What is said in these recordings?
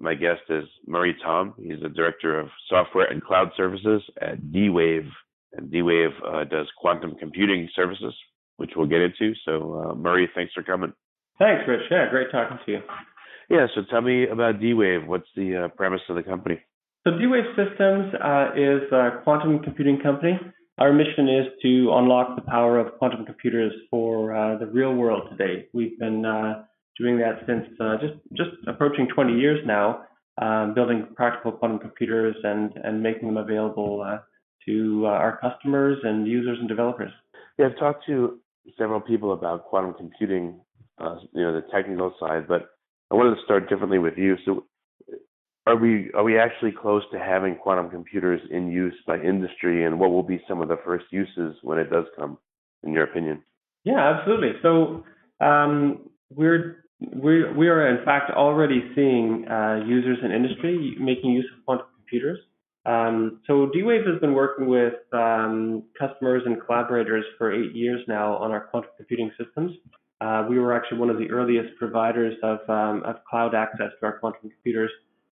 My guest is Murray Thom. He's the Director of Software and Cloud Services at D-Wave. And D-Wave uh, does quantum computing services, which we'll get into. So, uh, Murray, thanks for coming. Thanks, Rich. Yeah, great talking to you. Yeah, so tell me about D-Wave. What's the uh, premise of the company? So D-Wave Systems uh, is a quantum computing company. Our mission is to unlock the power of quantum computers for uh, the real world today. We've been uh, doing that since uh, just just approaching 20 years now, um, building practical quantum computers and and making them available uh, to uh, our customers and users and developers. Yeah, I've talked to several people about quantum computing, uh, you know, the technical side, but I wanted to start differently with you. So, are we are we actually close to having quantum computers in use by industry, and what will be some of the first uses when it does come, in your opinion? Yeah, absolutely. So um, we're we are in fact already seeing uh, users in industry making use of quantum computers. Um, so D-Wave has been working with um, customers and collaborators for eight years now on our quantum computing systems. Uh, we were actually one of the earliest providers of, um, of cloud access to our quantum computers.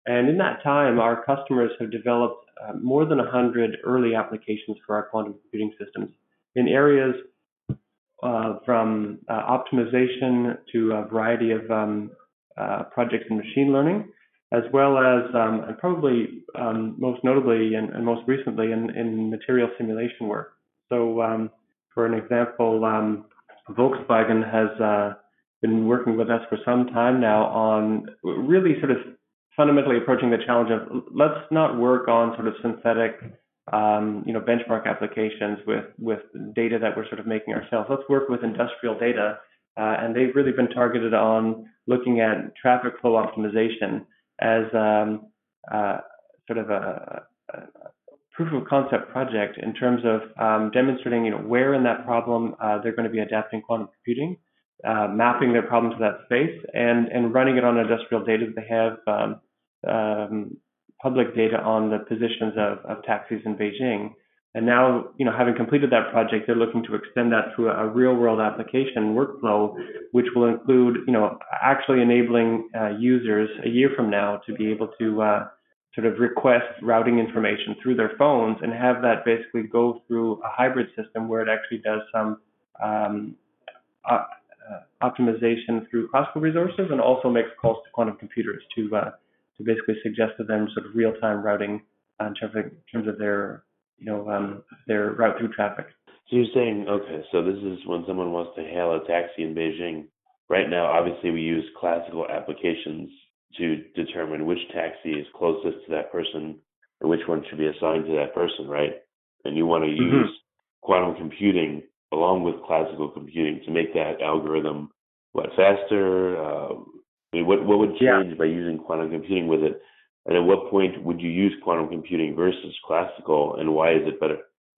And in that time, our customers have developed uh, more than 100 early applications for our quantum computing systems in areas uh, from uh, optimization to a variety of um, uh, projects in machine learning, as well as, um, and probably um, most notably and, and, most recently in, in material simulation work. So, um, for an example, um, Volkswagen has uh, been working with us for some time now on really sort of fundamentally approaching the challenge of let's not work on sort of synthetic um, you know, benchmark applications with with data that we're sort of making ourselves. Let's work with industrial data, uh, and they've really been targeted on looking at traffic flow optimization as um, uh, sort of a, a, proof of concept project in terms of um, demonstrating, you know, where in that problem uh, they're going to be adapting quantum computing, uh, mapping their problem to that space, and and running it on industrial data that they have. Um, um, public data on the positions of, of taxis in Beijing. And now, you know, having completed that project, they're looking to extend that a, a real-world application workflow, which will include, you know, actually enabling uh, users a year from now to be able to uh, sort of request routing information through their phones and have that basically go through a hybrid system where it actually does some um, uh, optimization through classical resources and also makes calls to quantum computers to uh, to basically suggest to them sort of real-time routing uh, in terms of, in terms of their, you know, um, their route through traffic. So you're saying, okay, so this is when someone wants to hail a taxi in Beijing. Right now, obviously, we use classical applications to determine which taxi is closest to that person and which one should be assigned to that person, right? And you want to mm-hmm. use quantum computing along with classical computing to make that algorithm what faster, uh, I mean, what what would change yeah. by using quantum computing with it? And at what point would you use quantum computing versus classical, and why is it better?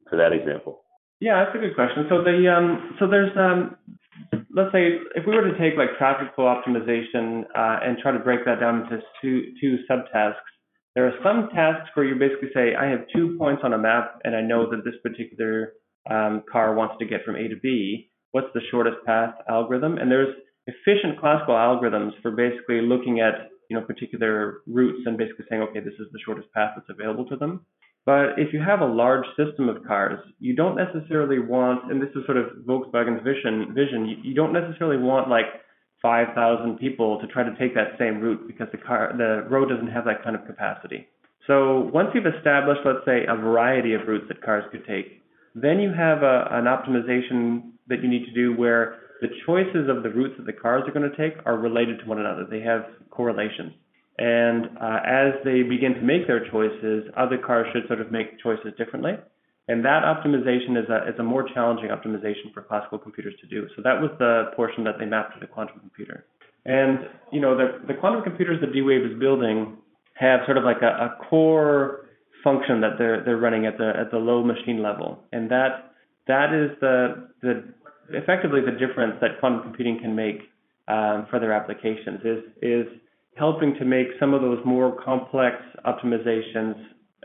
For that example. Yeah, that's a good question. So the um, so there's um, let's say if we were to take like traffic flow optimization uh, and try to break that down into two two subtasks. There are some tasks where you basically say, I have two points on a map, and I know that this particular um, car wants to get from A to B. What's the shortest path algorithm? And there's efficient classical algorithms for basically looking at you know particular routes and basically saying, okay, this is the shortest path that's available to them. But if you have a large system of cars, you don't necessarily want, and this is sort of Volkswagen's vision, vision you, you don't necessarily want like 5,000 people to try to take that same route because the car, the road doesn't have that kind of capacity. So once you've established, let's say, a variety of routes that cars could take, then you have a, an optimization that you need to do where the choices of the routes that the cars are going to take are related to one another. They have correlations. And uh, as they begin to make their choices, other cars should sort of make choices differently. And that optimization is a, is a more challenging optimization for classical computers to do. So that was the portion that they mapped to the quantum computer. And you know the, the quantum computers that D-Wave is building have sort of like a, a core function that they're they're running at the at the low machine level, and that that is the the effectively the difference that quantum computing can make um, for their applications is is helping to make some of those more complex optimizations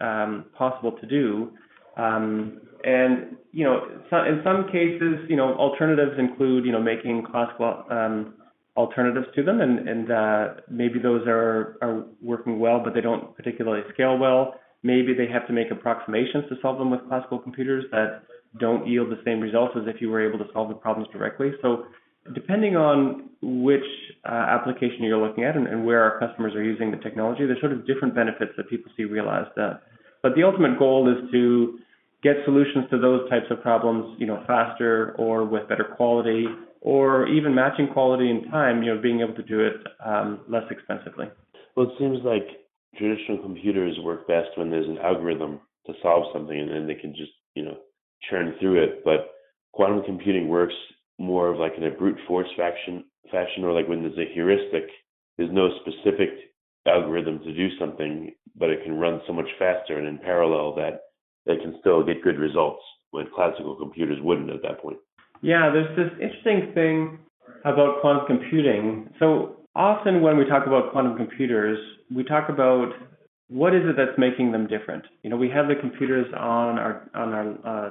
um, possible to do. Um, and you know, so in some cases, you know, alternatives include you know making classical um, alternatives to them, and and uh, maybe those are are working well, but they don't particularly scale well. Maybe they have to make approximations to solve them with classical computers that don't yield the same results as if you were able to solve the problems directly. So depending on which uh, application you're looking at and, and, where our customers are using the technology, there's sort of different benefits that people see realized. Uh, but the ultimate goal is to get solutions to those types of problems, you know, faster or with better quality, or even matching quality and time, you know, being able to do it um, less expensively. Well, it seems like traditional computers work best when there's an algorithm to solve something, and then they can just, you know, churn through it. But quantum computing works more of like in a brute force fashion, fashion, or like when there's a heuristic. There's no specific algorithm to do something, but it can run so much faster and in parallel that they can still get good results when classical computers wouldn't at that point. Yeah, there's this interesting thing about quantum computing. So often when we talk about quantum computers, we talk about what is it that's making them different? You know, we have the computers on our on our uh,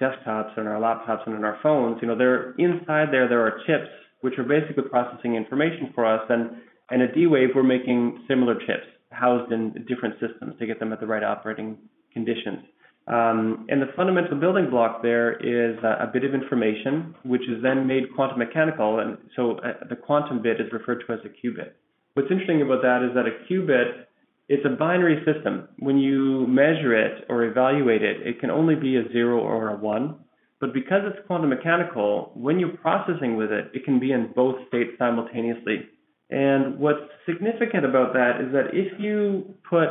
desktops and our laptops and on our phones. You know, they're inside there. There are chips which are basically processing information for us, and and at D-Wave we're making similar chips housed in different systems to get them at the right operating conditions. Um, and the fundamental building block there is a, a, bit of information, which is then made quantum mechanical, and so uh, the quantum bit is referred to as a qubit. What's interesting about that is that a qubit it's a binary system. When you measure it or evaluate it, it can only be a zero or a one. But because it's quantum mechanical, when you're processing with it, it can be in both states simultaneously. And what's significant about that is that if you put,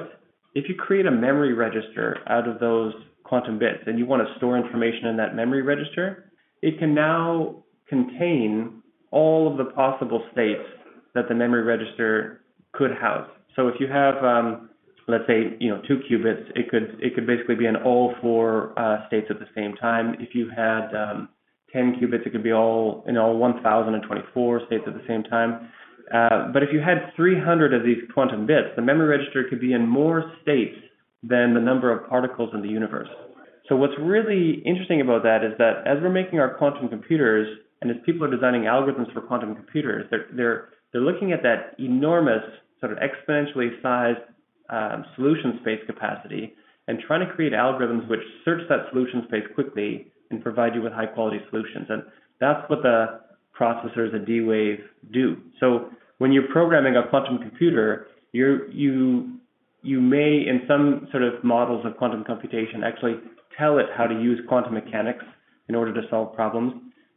if you create a memory register out of those quantum bits and you want to store information in that memory register, it can now contain all of the possible states that the memory register could house. So if you have, um, let's say, you know, two qubits, it could it could basically be in all four uh, states at the same time. If you had um, 10 qubits, it could be all in all 1,024 states at the same time. Uh, but if you had 300 of these quantum bits, the memory register could be in more states than the number of particles in the universe. So what's really interesting about that is that as we're making our quantum computers, and as people are designing algorithms for quantum computers, they're they're they're looking at that enormous sort of exponentially sized um, solution space capacity and trying to create algorithms which search that solution space quickly and provide you with high quality solutions. And that's what the processors at D-Wave do. So when you're programming a quantum computer, you you you may, in some sort of models of quantum computation, actually tell it how to use quantum mechanics in order to solve problems.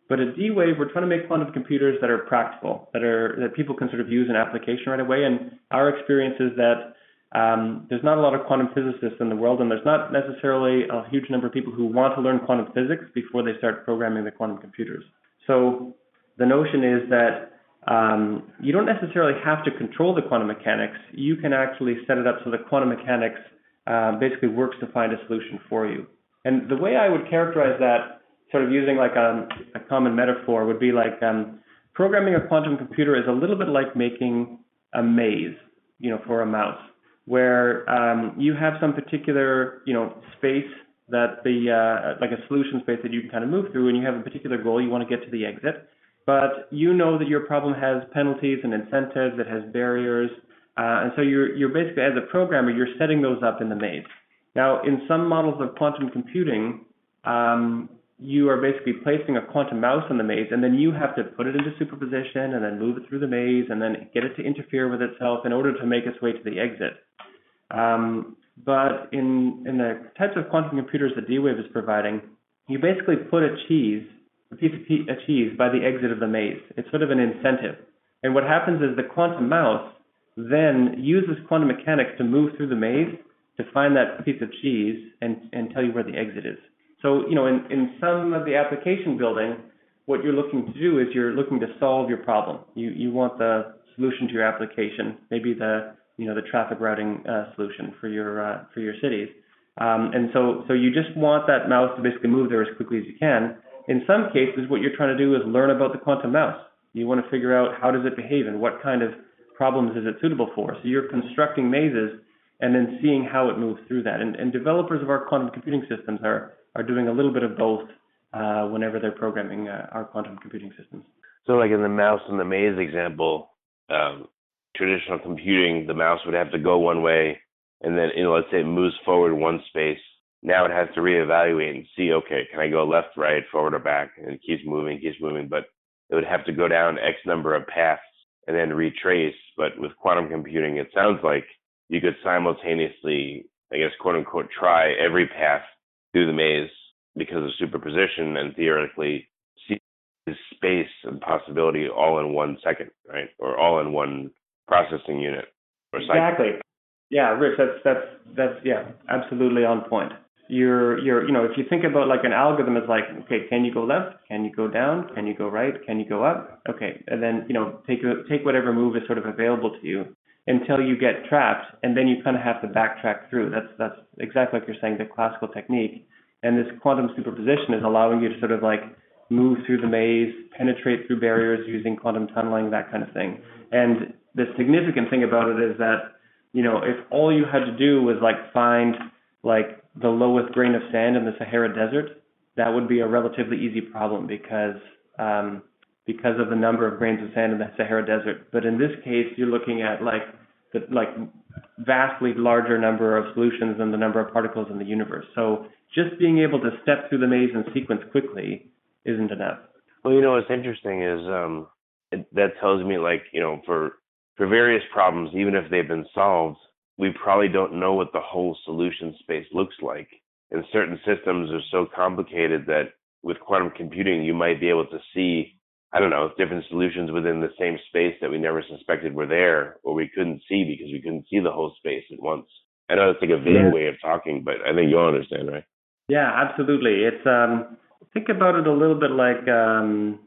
But at D-Wave, we're trying to make quantum computers that are practical, that are that people can sort of use in application right away. And our experience is that um, there's not a lot of quantum physicists in the world, and there's not necessarily a huge number of people who want to learn quantum physics before they start programming the quantum computers. So the notion is that um, you don't necessarily have to control the quantum mechanics. You can actually set it up so the quantum mechanics uh, basically works to find a solution for you. And the way I would characterize that sort of using like a, a common metaphor would be like um, programming a quantum computer is a little bit like making a maze, you know, for a mouse, where um, you have some particular, you know, space that the uh, like a solution space that you can kind of move through, and you have a particular goal you want to get to the exit. But you know that your problem has penalties and incentives, it has barriers, uh, and so you're you're basically as a programmer you're setting those up in the maze. Now, in some models of quantum computing, um, you are basically placing a quantum mouse in the maze, and then you have to put it into superposition and then move it through the maze and then get it to interfere with itself in order to make its way to the exit. Um, but in in the types of quantum computers that D-Wave is providing, you basically put a cheese, a piece of a cheese, by the exit of the maze. It's sort of an incentive. And what happens is the quantum mouse then uses quantum mechanics to move through the maze to find that piece of cheese and, and tell you where the exit is. So, you know, in, in some of the application building, what you're looking to do is you're looking to solve your problem. You, you want the solution to your application. Maybe the you know the traffic routing uh, solution for your uh, for your cities. Um, and so so you just want that mouse to basically move there as quickly as you can. In some cases, what you're trying to do is learn about the quantum mouse. You want to figure out how does it behave and what kind of problems is it suitable for. So you're constructing mazes and then seeing how it moves through that. And, and developers of our quantum computing systems are are doing a little bit of both uh, whenever they're programming uh, our quantum computing systems. So, like in the mouse and the maze example, um, traditional computing, the mouse would have to go one way, and then you know, let's say it moves forward one space. Now it has to reevaluate and see, okay, can I go left, right, forward, or back? And it keeps moving, keeps moving, but it would have to go down X number of paths and then retrace. But with quantum computing, it sounds like you could simultaneously, I guess, quote unquote, try every path through the maze because of superposition and theoretically see space and possibility all in one second, right? Or all in one processing unit or cycle. Exactly. Yeah, Rich, that's that's that's yeah, absolutely on point. You're you're you know, if you think about like an algorithm is like, okay, can you go left? Can you go down? Can you go right? Can you go up? Okay. And then, you know, take take whatever move is sort of available to you until you get trapped and then you kind of have to backtrack through. That's that's exactly like you're saying, the classical technique. And this quantum superposition is allowing you to sort of like move through the maze, penetrate through barriers using quantum tunneling, that kind of thing. And the significant thing about it is that, you know, if all you had to do was like find like the lowest grain of sand in the Sahara Desert, that would be a relatively easy problem because um, because of the number of grains of sand in the Sahara Desert. But in this case, you're looking at like the like vastly larger number of solutions than the number of particles in the universe. So just being able to step through the maze and sequence quickly isn't enough. Well, you know what's interesting is um, it, that tells me like you know for for various problems, even if they've been solved, we probably don't know what the whole solution space looks like. And certain systems are so complicated that with quantum computing, you might be able to see I don't know, different solutions within the same space that we never suspected were there or we couldn't see because we couldn't see the whole space at once. I know it's like a vague yeah. way of talking, but I think you'll understand, right? Yeah, absolutely. It's um think about it a little bit like um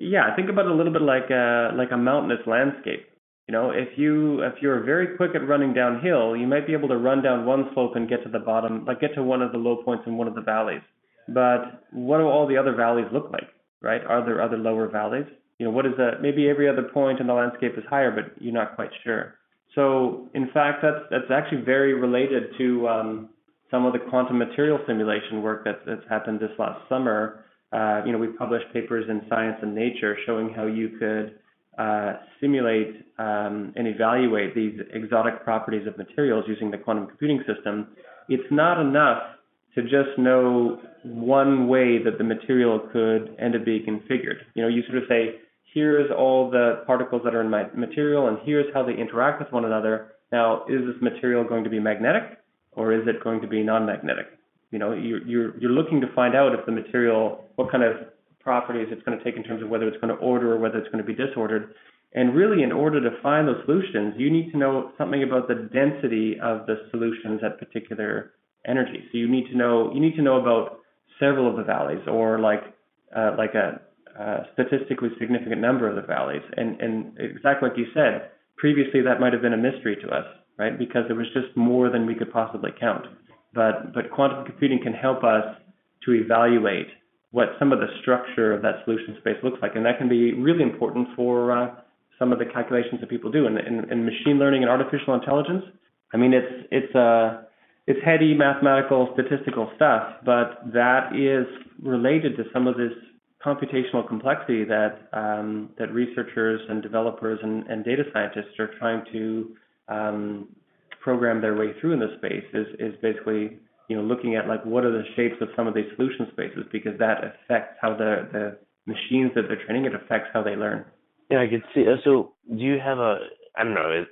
yeah, think about it a little bit like a like a mountainous landscape. You know, if you if you're very quick at running downhill, you might be able to run down one slope and get to the bottom, like get to one of the low points in one of the valleys. But what do all the other valleys look like? Right? Are there other lower valleys? You know, what is that? Maybe every other point in the landscape is higher, but you're not quite sure. So, in fact, that's that's actually very related to um, some of the quantum material simulation work that's that's happened this last summer. Uh, you know, we published papers in Science and Nature showing how you could uh, simulate um, and evaluate these exotic properties of materials using the quantum computing system. It's not enough to just know one way that the material could end up being configured. You know, you sort of say, here's all the particles that are in my material, and here's how they interact with one another. Now, is this material going to be magnetic, or is it going to be non-magnetic? You know, you're, you're, you're looking to find out if the material, what kind of properties it's going to take in terms of whether it's going to order or whether it's going to be disordered. And really, in order to find those solutions, you need to know something about the density of the solutions at particular energy. So you need to know you need to know about several of the valleys or like uh, like a, a, statistically significant number of the valleys. And and exactly like you said, previously that might have been a mystery to us, right? Because there was just more than we could possibly count. But but quantum computing can help us to evaluate what some of the structure of that solution space looks like, and that can be really important for uh, some of the calculations that people do in, in machine learning and artificial intelligence. I mean, it's it's a uh, it's heady mathematical statistical stuff, but that is related to some of this computational complexity that um, that researchers and developers and, and, data scientists are trying to um, program their way through in this space is is basically you know looking at like what are the shapes of some of these solution spaces because that affects how the the machines that they're training it affects how they learn. Yeah, I could see. Uh, so, do you have a I don't know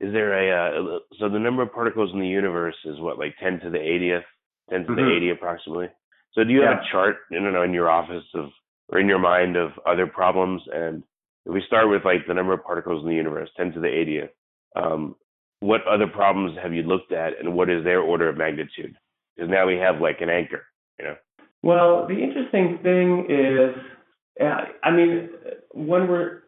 is there a uh, so the number of particles in the universe is what like 10 to the 80th 10 to mm-hmm. the 80 approximately? So do you yeah. have a chart don't know in your office of or in your mind of other problems? And if we start with like the number of particles in the universe 10 to the 80th um, what other problems have you looked at and what is their order of magnitude? Because now we have like an anchor you know? Well the interesting thing is i mean when we're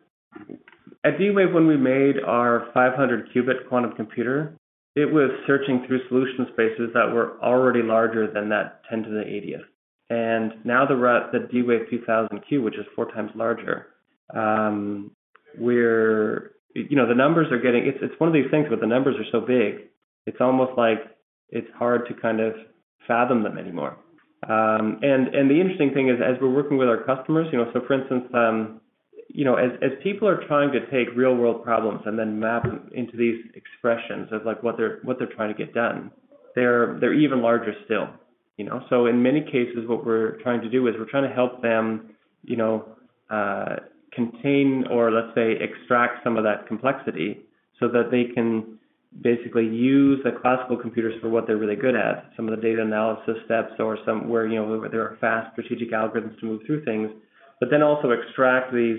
at D-Wave, when we made our 500 qubit quantum computer, it was searching through solution spaces that were already larger than that 10 to the 80th. And now the the D-Wave 2000Q, which is four times larger, um, we're you know the numbers are getting it's it's one of these things where the numbers are so big, it's almost like it's hard to kind of fathom them anymore. Um, and and the interesting thing is, as we're working with our customers, you know, so for instance, um, you know, as as people are trying to take real world problems and then map into these expressions of like what they're what they're trying to get done, they're they're even larger still. You know, so in many cases, what we're trying to do is we're trying to help them, you know, uh, contain or let's say extract some of that complexity so that they can basically use the classical computers for what they're really good at, some of the data analysis steps or some where you know where there are fast strategic algorithms to move through things, but then also extract these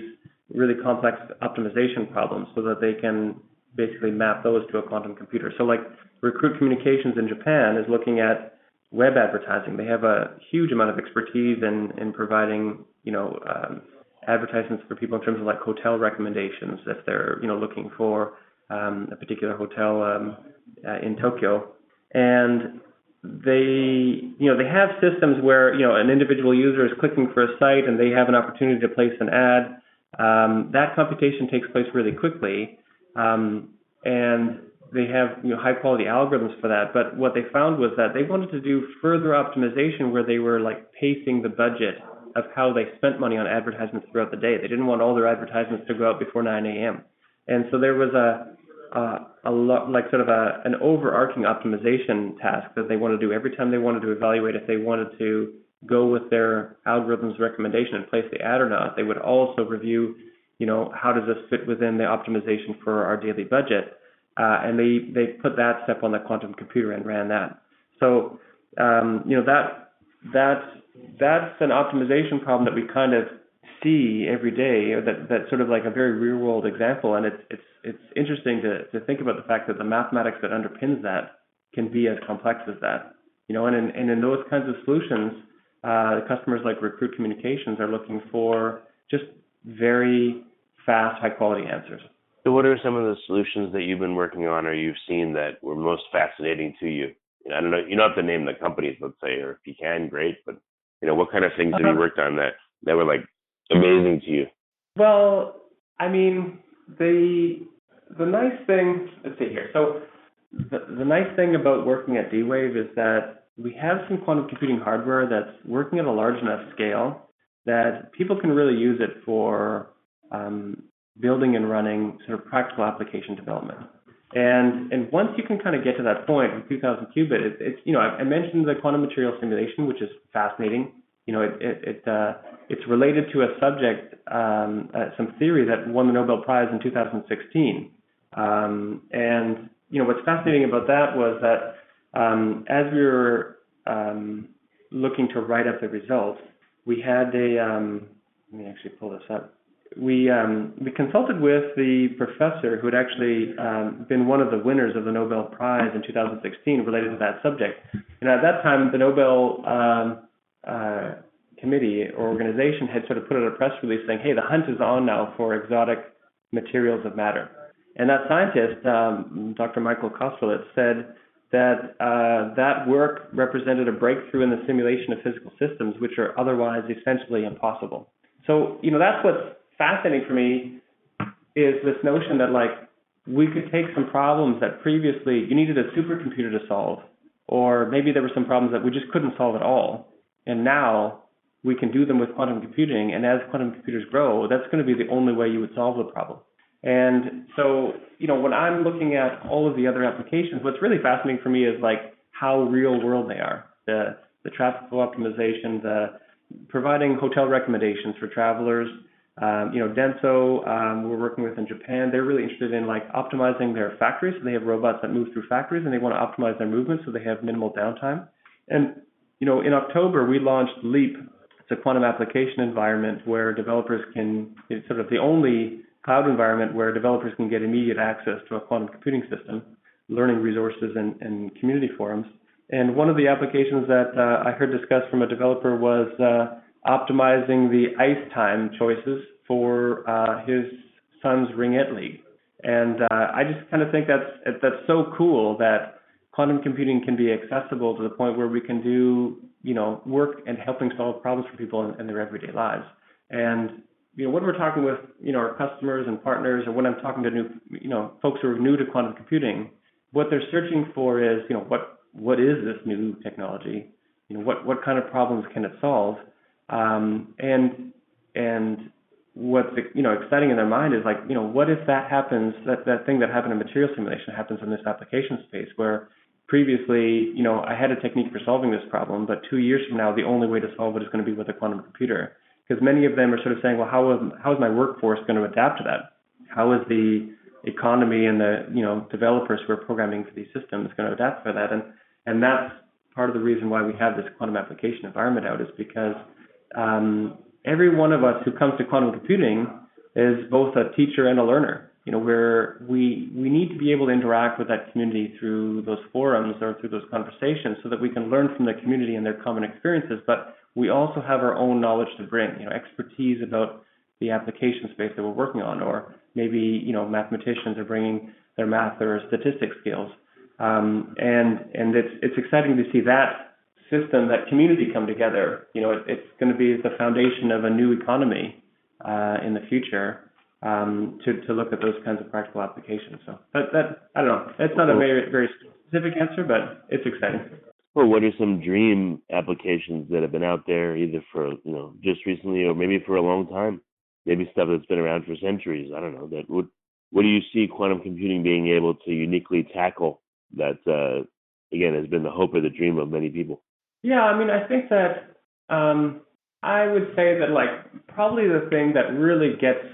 really complex optimization problems so that they can basically map those to a quantum computer. So like Recruit Communications in Japan is looking at web advertising. They have a huge amount of expertise in in providing you know um, advertisements for people in terms of like hotel recommendations if they're you know looking for um, a particular hotel um, uh, in Tokyo, and they you know they have systems where you know an individual user is clicking for a site and they have an opportunity to place an ad. Um, that computation takes place really quickly, um, and they have you know high quality algorithms for that. But what they found was that they wanted to do further optimization where they were like pacing the budget of how they spent money on advertisements throughout the day. They didn't want all their advertisements to go out before 9 a.m. And so there was a a, a lot like sort of a an overarching optimization task that they want to do every time they wanted to evaluate if they wanted to go with their algorithm's recommendation and place the ad or not. They would also review, you know, how does this fit within the optimization for our daily budget uh, and they they put that step on the quantum computer and ran that. So um, you know that that that's an optimization problem that we kind of see every day. That that's sort of like a very real world example, and it's it's it's interesting to to think about the fact that the mathematics that underpins that can be as complex as that. You know, and in and in those kinds of solutions, uh, customers like Recruit Communications are looking for just very fast, high quality answers. So, what are some of the solutions that you've been working on or you've seen that were most fascinating to you? I don't know. You don't have to name the companies, let's say, or if you can, great. But you know, what kind of things have you uh-huh. worked on that that were like amazing to you? Well, I mean, the the nice thing. Let's see here. So, the the nice thing about working at D-Wave is that we have some quantum computing hardware that's working at a large enough scale that people can really use it for um, building and running sort of practical application development. And and once you can kind of get to that point with 2000 qubit, it, it's you know I, I, mentioned the quantum material simulation, which is fascinating. You know, it it, it uh, it's related to a subject, um, uh, some theory that won the Nobel Prize in 2016. Um, and you know what's fascinating about that was that um, as we were um, looking to write up the results, we had a um, let me actually pull this up we um, we consulted with the professor who had actually been one of the winners of the Nobel Prize in 2016 related to that subject. And at that time, the Nobel committee or organization had sort of put out a press release saying, "Hey, the hunt is on now for exotic materials of matter." And that scientist, um, Dr. Michael Kosterlitz, said that uh, that work represented a breakthrough in the simulation of physical systems, which are otherwise essentially impossible. So, you know, that's what's fascinating for me is this notion that like we could take some problems that previously you needed a supercomputer to solve, or maybe there were some problems that we just couldn't solve at all, and now we can do them with quantum computing. And as quantum computers grow, that's going to be the only way you would solve the problem. And so, you know, when I'm looking at all of the other applications, what's really fascinating for me is like how real world they are. The the traffic flow optimization, the providing hotel recommendations for travelers, um, you know, Denso, um, we're working with in Japan. They're really interested in like optimizing their factories. So they have robots that move through factories, and they want to optimize their movement so they have minimal downtime. And you know, in October we launched Leap. It's a quantum application environment where developers can. It's sort of the only cloud environment where developers can get immediate access to a quantum computing system, learning resources, and, and community forums. And one of the applications that uh, I heard discussed from a developer was uh, optimizing the ice time choices for uh, his son's ringette league. And uh, I just kind of think that's that's so cool that quantum computing can be accessible to the point where we can do you know work and helping solve problems for people in, in their everyday lives. And you know when we're talking with you know our customers and partners, or when I'm talking to new you know folks who are new to quantum computing, what they're searching for is you know what what is this new technology? You know what what kind of problems can it solve? Um, and and what's you know exciting in their mind is like you know what if that happens that that thing that happened in material simulation happens in this application space where previously you know I had a technique for solving this problem but two years from now the only way to solve it is going to be with a quantum computer. Because many of them are sort of saying well how is how is my workforce going to adapt to that? How is the economy and the you know developers who are programming for these systems going to adapt for that? And and that's part of the reason why we have this quantum application environment out is because um, every one of us who comes to quantum computing is both a teacher and a learner. You know, where we we need to be able to interact with that community through those forums or through those conversations so that we can learn from the community and their common experiences, but we also have our own knowledge to bring, you know, expertise about the application space that we're working on, or maybe, you know, mathematicians are bringing their math or statistics skills. Um, and and it's it's exciting to see that system, that community come together. You know, it, it's going to be the foundation of a new economy uh, in the future um, to to look at those kinds of practical applications. So that that I don't know. It's not a very very specific answer, but it's exciting. Well, what are some dream applications that have been out there, either for you know just recently or maybe for a long time? Maybe stuff that's been around for centuries. I don't know. That would what do you see quantum computing being able to uniquely tackle? That uh, again has been the hope or the dream of many people. Yeah, I mean, I think that um, I would say that like probably the thing that really gets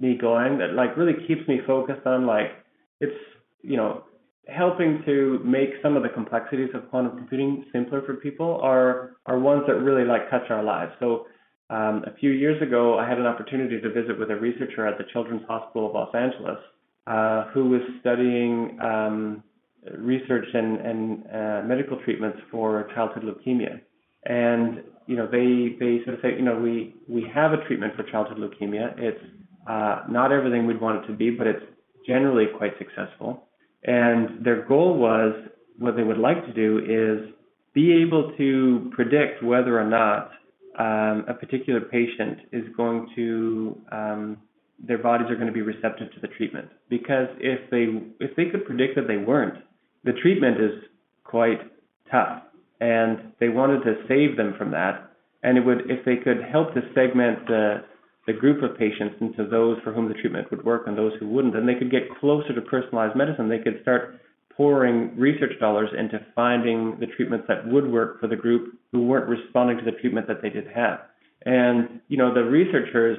me going, that like really keeps me focused on like it's you know helping to make some of the complexities of quantum computing simpler for people are are ones that really like touch our lives. So um, a few years ago, I had an opportunity to visit with a researcher at the Children's Hospital of Los Angeles uh, who was studying um, research and, and uh, medical treatments for childhood leukemia. And you know, they they sort of say, you know, we we have a treatment for childhood leukemia. It's uh, not everything we'd want it to be, but it's generally quite successful. And their goal was what they would like to do is be able to predict whether or not um, a particular patient is going to um, their bodies are going to be receptive to the treatment. Because if they if they could predict that they weren't, the treatment is quite tough, and they wanted to save them from that. And it would, if they could help to segment the the group of patients into those for whom the treatment would work and those who wouldn't, and they could get closer to personalized medicine. They could start pouring research dollars into finding the treatments that would work for the group who weren't responding to the treatment that they did have. And you know, the researchers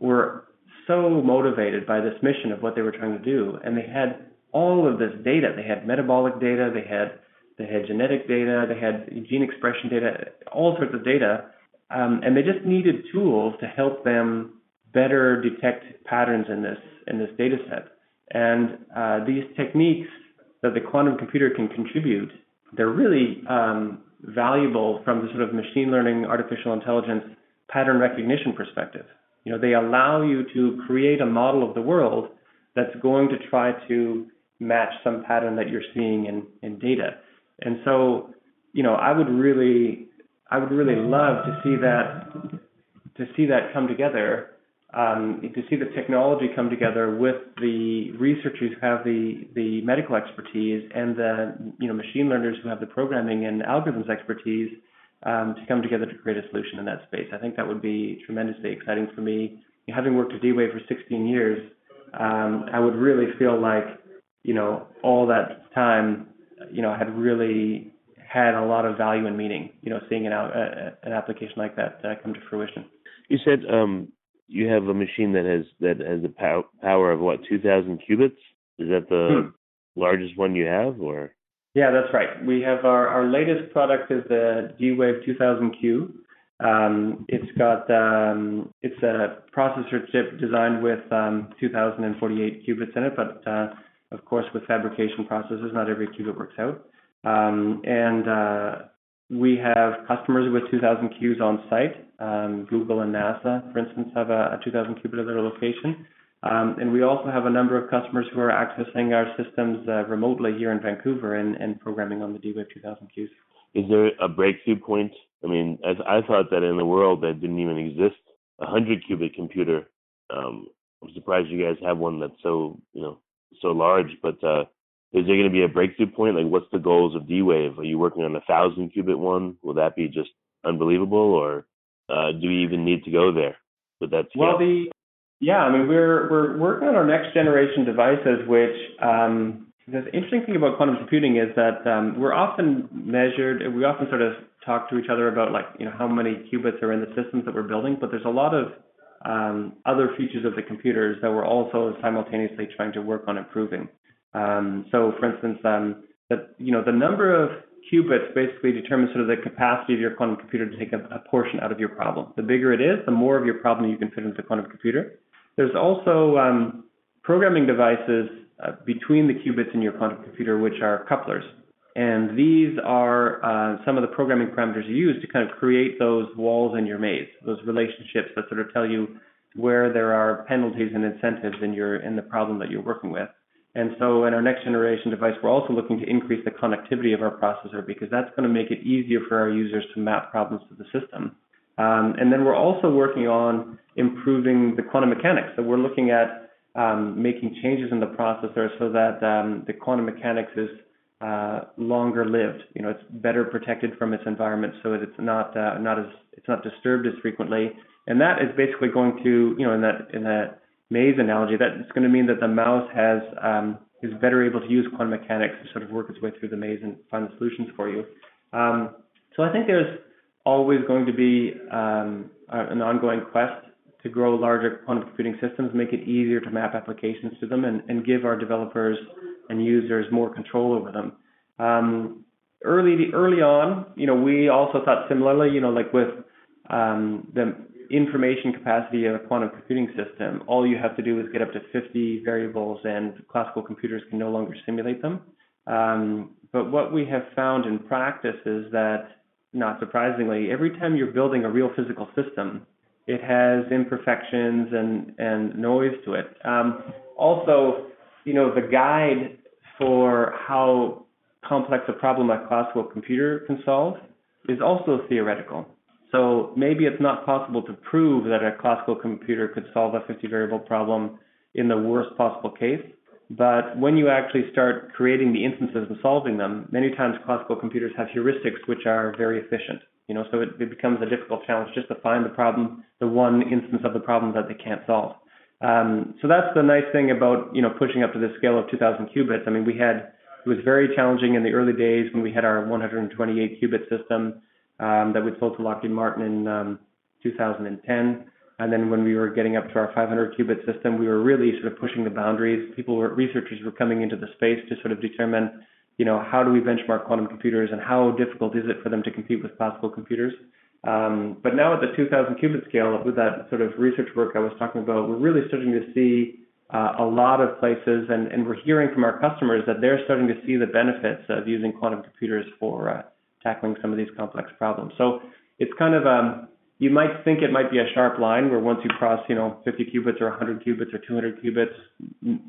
were so motivated by this mission of what they were trying to do, and they had all of this data. They had metabolic data, they had they had genetic data, they had gene expression data, all sorts of data, um, and they just needed tools to help them better detect patterns in this in this data set. And uh, these techniques that the quantum computer can contribute, they're really um, valuable from the sort of machine learning, artificial intelligence, pattern recognition perspective. You know, they allow you to create a model of the world that's going to try to match some pattern that you're seeing in, in data. And so, you know, I would really, I would really love to see that, to see that come together, um, to see the technology come together with the researchers who have the, the medical expertise and the, you know, machine learners who have the programming and algorithms expertise um, to come together to create a solution in that space. I think that would be tremendously exciting for me. Having worked at D-Wave for 16 years, um, I would really feel like you know, all that time, you know, I had really had a lot of value and meaning, you know, seeing an, uh, an application like that uh, come to fruition. You said um, you have a machine that has that has a pow- power of what, 2,000 qubits? Is that the hmm. largest one you have, or? Yeah, that's right. We have our, our latest product is the D-Wave 2000Q. Um, it's got um, it's a processor chip designed with um, 2048 qubits in it, but uh, of course, with fabrication processes, not every qubit works out. Um, and uh, we have customers with 2,000 qubits on site. Um, Google and NASA, for instance, have a, a 2,000 qubit at their location. Um, and we also have a number of customers who are accessing our systems uh, remotely here in Vancouver and, programming on the D-Wave 2000 Qs. Is there a breakthrough point? I mean, as I thought that in the world that didn't even exist a hundred qubit computer. I'm surprised you guys have one that's so you know so large. But uh, is there going to be a breakthrough point? Like, what's the goals of D-Wave? Are you working on a thousand qubit one? Will that be just unbelievable, or uh, do we even need to go there with that scale? Well, the yeah, I mean, we're we're working on our next generation devices, which um, the interesting thing about quantum computing is that um, we're often measured. We often sort of talk to each other about like you know how many qubits are in the systems that we're building, but there's a lot of um, other features of the computers that we're also simultaneously trying to work on improving. Um, so, for instance, um, that you know the number of qubits basically determines sort of the capacity of your quantum computer to take a, a portion out of your problem. The bigger it is, the more of your problem you can fit into the quantum computer. There's also um, programming devices uh, between the qubits in your quantum computer, which are couplers. And these are uh, some of the programming parameters you use to kind of create those walls in your maze, those relationships that sort of tell you where there are penalties and incentives in your in the problem that you're working with. And so in our next generation device, we're also looking to increase the connectivity of our processor because that's going to make it easier for our users to map problems to the system. Um, and then we're also working on improving the quantum mechanics. So we're looking at um, making changes in the processor so that um, the quantum mechanics is uh, longer lived. You know, it's better protected from its environment so that it's not uh, not as it's not disturbed as frequently. And that is basically going to, you know, in that in that maze analogy, that it's going to mean that the mouse has um, is better able to use quantum mechanics to sort of work its way through the maze and find the solutions for you. Um, so I think there's always going to be um, an ongoing quest to grow larger quantum computing systems, make it easier to map applications to them, and, and give our developers and users more control over them. Um, early early on, you know, we also thought similarly, you know, like with um, the information capacity of a quantum computing system, all you have to do is get up to 50 variables, and classical computers can no longer simulate them. Um, but what we have found in practice is that, not surprisingly, every time you're building a real physical system, it has imperfections and, and noise to it. Um, also, you know, the guide for how complex a problem a classical computer can solve is also theoretical. So maybe it's not possible to prove that a classical computer could solve a 50 variable problem in the worst possible case. But when you actually start creating the instances and solving them, many times classical computers have heuristics which are very efficient. You know, so it, it becomes a difficult challenge just to find the problem, the one instance of the problem that they can't solve. Um, so that's the nice thing about you know pushing up to the scale of 2,000 qubits. I mean, we had it was very challenging in the early days when we had our 128 qubit system that we sold to Lockheed Martin in um, 2010. And then when we were getting up to our 500 qubit system, we were really sort of pushing the boundaries. People were researchers were coming into the space to sort of determine, you know, how do we benchmark quantum computers and how difficult is it for them to compete with classical computers. Um, but now at the 2,000 qubit scale, with that sort of research work I was talking about, we're really starting to see uh, a lot of places, and, and we're hearing from our customers that they're starting to see the benefits of using quantum computers for uh, tackling some of these complex problems. So it's kind of um, you might think it might be a sharp line where once you cross, you know, 50 qubits or 100 qubits or 200 qubits,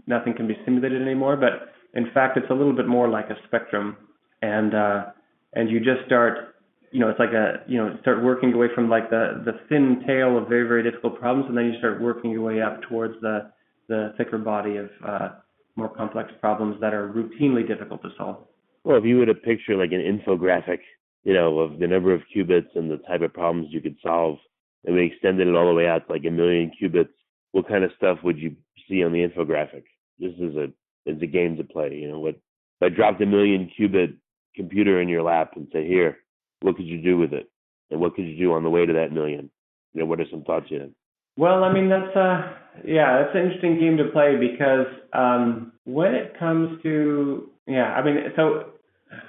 nothing can be simulated anymore. But in fact, it's a little bit more like a spectrum, and uh, and you just start you know, it's like a, you know, start working away from like the, the thin tail of very, very difficult problems, and then you start working your way up towards the, the thicker body of uh, more complex problems that are routinely difficult to solve. Well, if you were to picture like an infographic, you know, of the number of qubits and the type of problems you could solve, and we extended it all the way out to like a million qubits, what kind of stuff would you see on the infographic? This is a is a game to play. You know, what if I dropped a million qubit computer in your lap and say, here, what could you do with it? And what could you do on the way to that million? You know, what are some thoughts you have? Well, I mean, that's uh, yeah, that's an interesting game to play because um, when it comes to yeah, I mean, so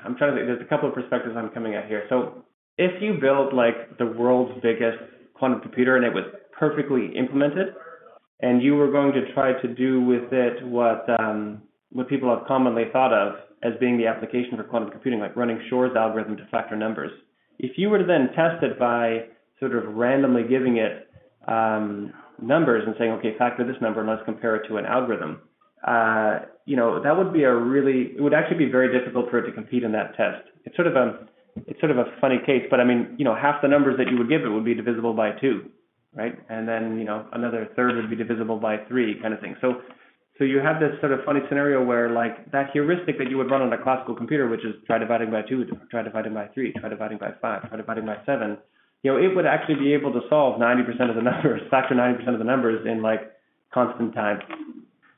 I'm trying to think. There's a couple of perspectives I'm coming at here. So if you build like the world's biggest quantum computer and it was perfectly implemented, and you were going to try to do with it what um, what people have commonly thought of as being the application for quantum computing, like running Shor's algorithm to factor numbers. If you were to then test it by sort of randomly giving it um, numbers and saying, okay, factor this number and let's compare it to an algorithm, uh, you know, that would be a really, it would actually be very difficult for it to compete in that test. It's sort of a, it's sort of a funny case, but I mean, you know, half the numbers that you would give it would be divisible by two, right? And then, you know, another third would be divisible by three kind of thing. So, so you have this sort of funny scenario where like that heuristic that you would run on a classical computer, which is try dividing by two, try dividing by three, try dividing by five, try dividing by seven, you know, it would actually be able to solve 90% of the numbers, factor 90% of the numbers in like constant time.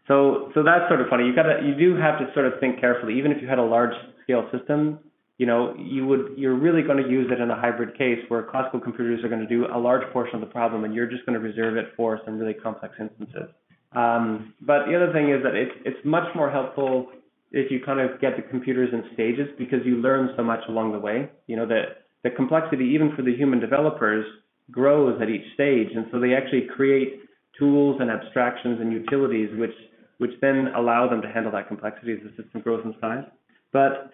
So, so that's sort of funny. You gotta, you do have to sort of think carefully. Even if you had a large scale system, you know, you would, you're really going to use it in a hybrid case where classical computers are going to do a large portion of the problem, and you're just going to reserve it for some really complex instances. Um, but the other thing is that it's it's much more helpful if you kind of get the computers in stages because you learn so much along the way. You know that the complexity, even for the human developers, grows at each stage, and so they actually create tools and abstractions and utilities which which then allow them to handle that complexity as the system grows in size. But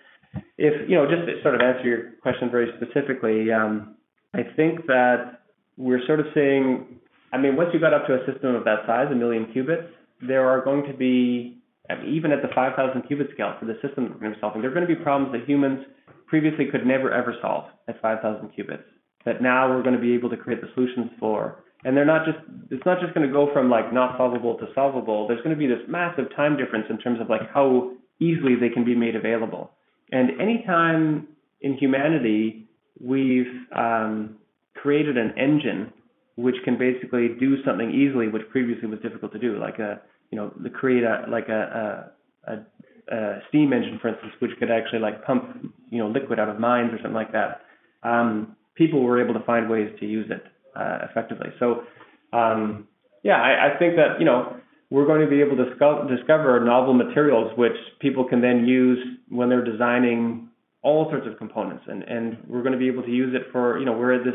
if you know, just to sort of answer your question very specifically, um, I think that we're sort of saying, I mean, once you got up to a system of that size, a million qubits, there are going to be, even at the 5,000 qubit scale for the system we're going to be solving, there are going to be problems that humans previously could never ever solve at 5,000 qubits. That now we're going to be able to create the solutions for and they're not just it's not just going to go from like not solvable to solvable. There's going to be this massive time difference in terms of like how easily they can be made available. And anytime in humanity we've um, created an engine which can basically do something easily which previously was difficult to do like a you know the create a like a, a, a, a steam engine for instance which could actually like pump you know liquid out of mines or something like that. Um, people were able to find ways to use it uh, effectively. So, um, yeah, I, I, think that you know we're going to be able to discover novel materials which people can then use when they're designing all sorts of components, and and we're going to be able to use it for you know we're at this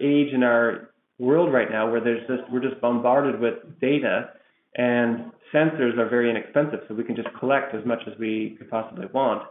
age in our world right now where there's just we're just bombarded with data and sensors are very inexpensive so we can just collect as much as we could possibly want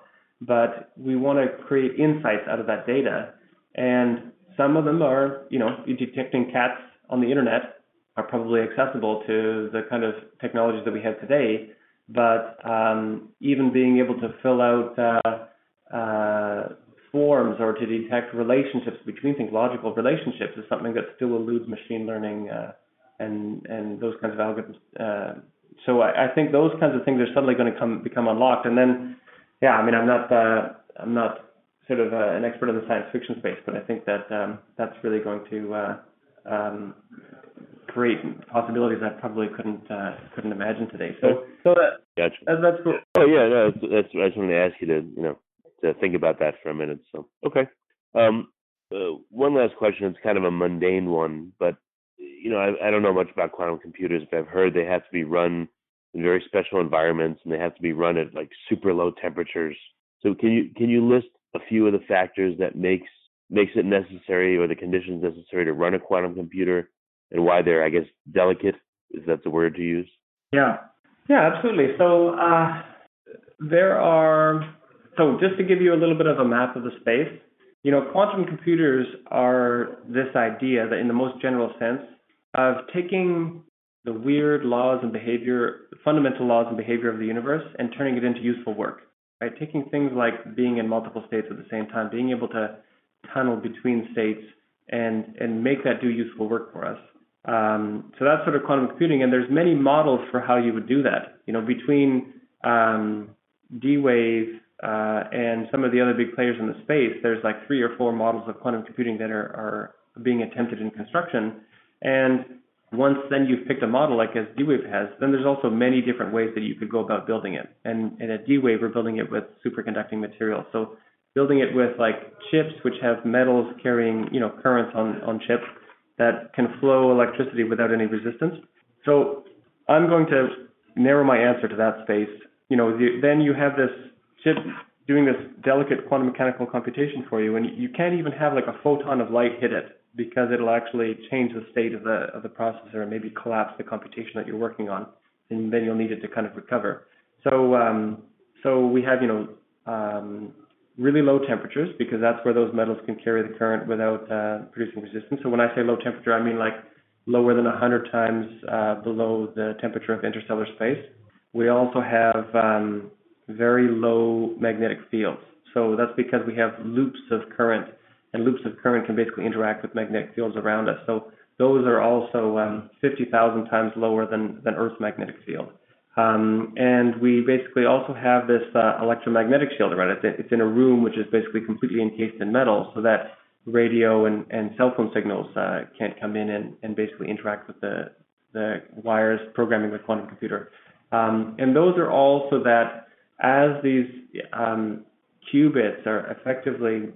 but we want to create insights out of that data and some of them are, you know, detecting cats on the internet are probably accessible to the kind of technologies that we have today. But um, even being able to fill out uh, uh, forms or to detect relationships between things, logical relationships, is something that still eludes machine learning uh, and and those kinds of algorithms. Uh, so I, I, think those kinds of things are suddenly going to come become unlocked. And then, yeah, I mean, I'm not uh, I'm not sort of uh, an expert in the science fiction space, but I think that um, that's really going to uh, um, create possibilities I probably couldn't uh, couldn't imagine today. So, so that, gotcha. That's, that's cool. Oh yeah, no, that's, that's I just wanted to ask you to you know to think about that for a minute. So okay. Um, uh, one last question. It's kind of a mundane one, but you know I, I don't know much about quantum computers, but I've heard they have to be run in very special environments and they have to be run at like super low temperatures. So can you can you list a few of the factors that makes makes it necessary or the conditions necessary to run a quantum computer and why they're I guess delicate is that the word to use? Yeah. Yeah, absolutely. So uh, there are so just to give you a little bit of a map of the space, you know, quantum computers are this idea that in the most general sense of taking the weird laws and behavior, fundamental laws and behavior of the universe and turning it into useful work Taking things like being in multiple states at the same time, being able to tunnel between states and and make that do useful work for us. Um, so that's sort of quantum computing, and there's many models for how you would do that. You know, between um, D-Wave uh, and some of the other big players in the space, there's like three or four models of quantum computing that are, are being attempted in construction. And once then you've picked a model like as D-Wave has, then there's also many different ways that you could go about building it. And, and at D-Wave, we're building it with superconducting material. So building it with like chips which have metals carrying, you know, currents on, on chips that can flow electricity without any resistance. So I'm going to narrow my answer to that space. You know, the, then you have this chip doing this delicate quantum mechanical computation for you, and you can't even have like a photon of light hit it because it'll actually change the state of the of the processor and maybe collapse the computation that you're working on, and then you'll need it to kind of recover. So um, so we have you know um, really low temperatures because that's where those metals can carry the current without uh, producing resistance. So when I say low temperature, I mean like lower than 100 times uh, below the temperature of interstellar space. We also have um, very low magnetic fields. So that's because we have loops of current, and loops of current can basically interact with magnetic fields around us. So those are also um, 50,000 times lower than, than Earth's magnetic field. Um, and we basically also have this uh, electromagnetic shield around it. It's in a room which is basically completely encased in metal so that radio and, and cell phone signals uh, can't come in and, and basically interact with the, the wires programming the quantum computer. Um, and those are all so that as these um, qubits are effectively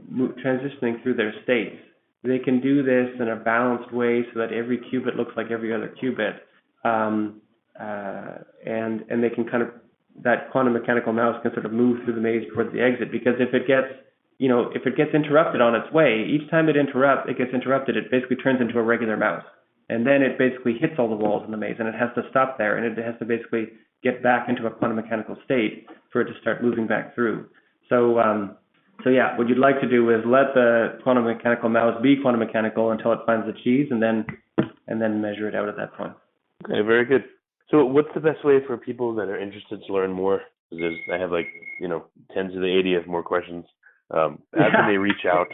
transitioning through their states, they can do this in a balanced way so that every qubit looks like every other qubit. Um, uh, and and they can kind of that quantum mechanical mouse can sort of move through the maze towards the exit because if it gets you know if it gets interrupted on its way each time it interrupt it gets interrupted it basically turns into a regular mouse and then it basically hits all the walls in the maze and it has to stop there and it has to basically get back into a quantum mechanical state for it to start moving back through so um, so yeah what you'd like to do is let the quantum mechanical mouse be quantum mechanical until it finds the cheese and then and then measure it out at that point okay very good so, what's the best way for people that are interested to learn more? Because I have like you know tens of the eighty of more questions. Um, how yeah. can they reach out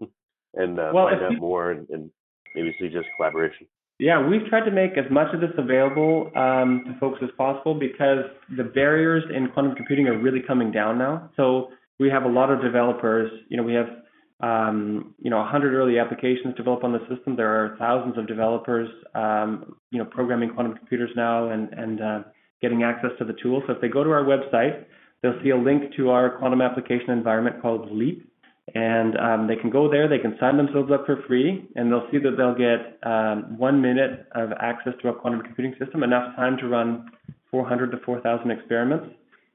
and uh, well, find out more and, and, maybe suggest collaboration? Yeah, we've tried to make as much of this available um, to folks as possible because the barriers in quantum computing are really coming down now. So we have a lot of developers. You know, we have um, you know, 100 early applications developed on the system. There are thousands of developers, um, you know, programming quantum computers now and, and uh, getting access to the tool. So if they go to our website, they'll see a link to our quantum application environment called Leap. And um, they can go there, they can sign themselves up for free, and they'll see that they'll get um, one minute of access to a quantum computing system, enough time to run 400 to 4,000 experiments.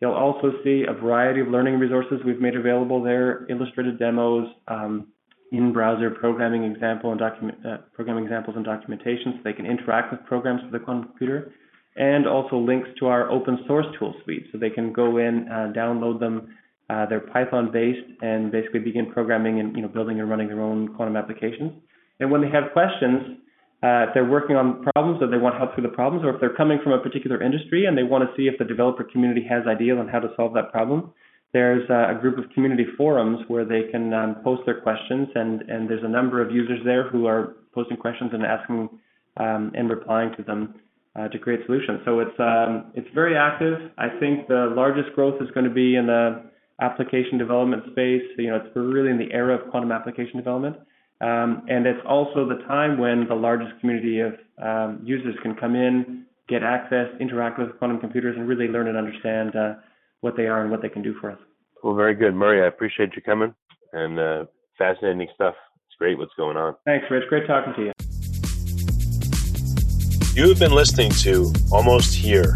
You'll also see a variety of learning resources we've made available there, illustrated demos, um, in-browser programming example and document uh, programming examples and documentation, so they can interact with programs for the quantum computer, and also links to our open source tool suite, so they can go in, uh, download them. Uh, they're Python based and basically begin programming and you know building and running their own quantum applications. And when they have questions, uh, if they're working on problems or they want help through the problems, or if they're coming from a particular industry and they want to see if the developer community has ideas on how to solve that problem, there's uh, a group of community forums where they can um, post their questions, and, and there's a number of users there who are posting questions and asking um, and replying to them uh, to create solutions. So it's um, it's very active. I think the largest growth is going to be in the application development space. You know, it's really in the era of quantum application development. Um, and it's also the time when the largest community of um, users can come in, get access, interact with quantum computers, and really learn and understand uh, what they are and what they can do for us. Well, very good, Murray. I appreciate you coming and uh, fascinating stuff. It's great what's going on. Thanks, Rich. Great talking to you. You have been listening to Almost Here,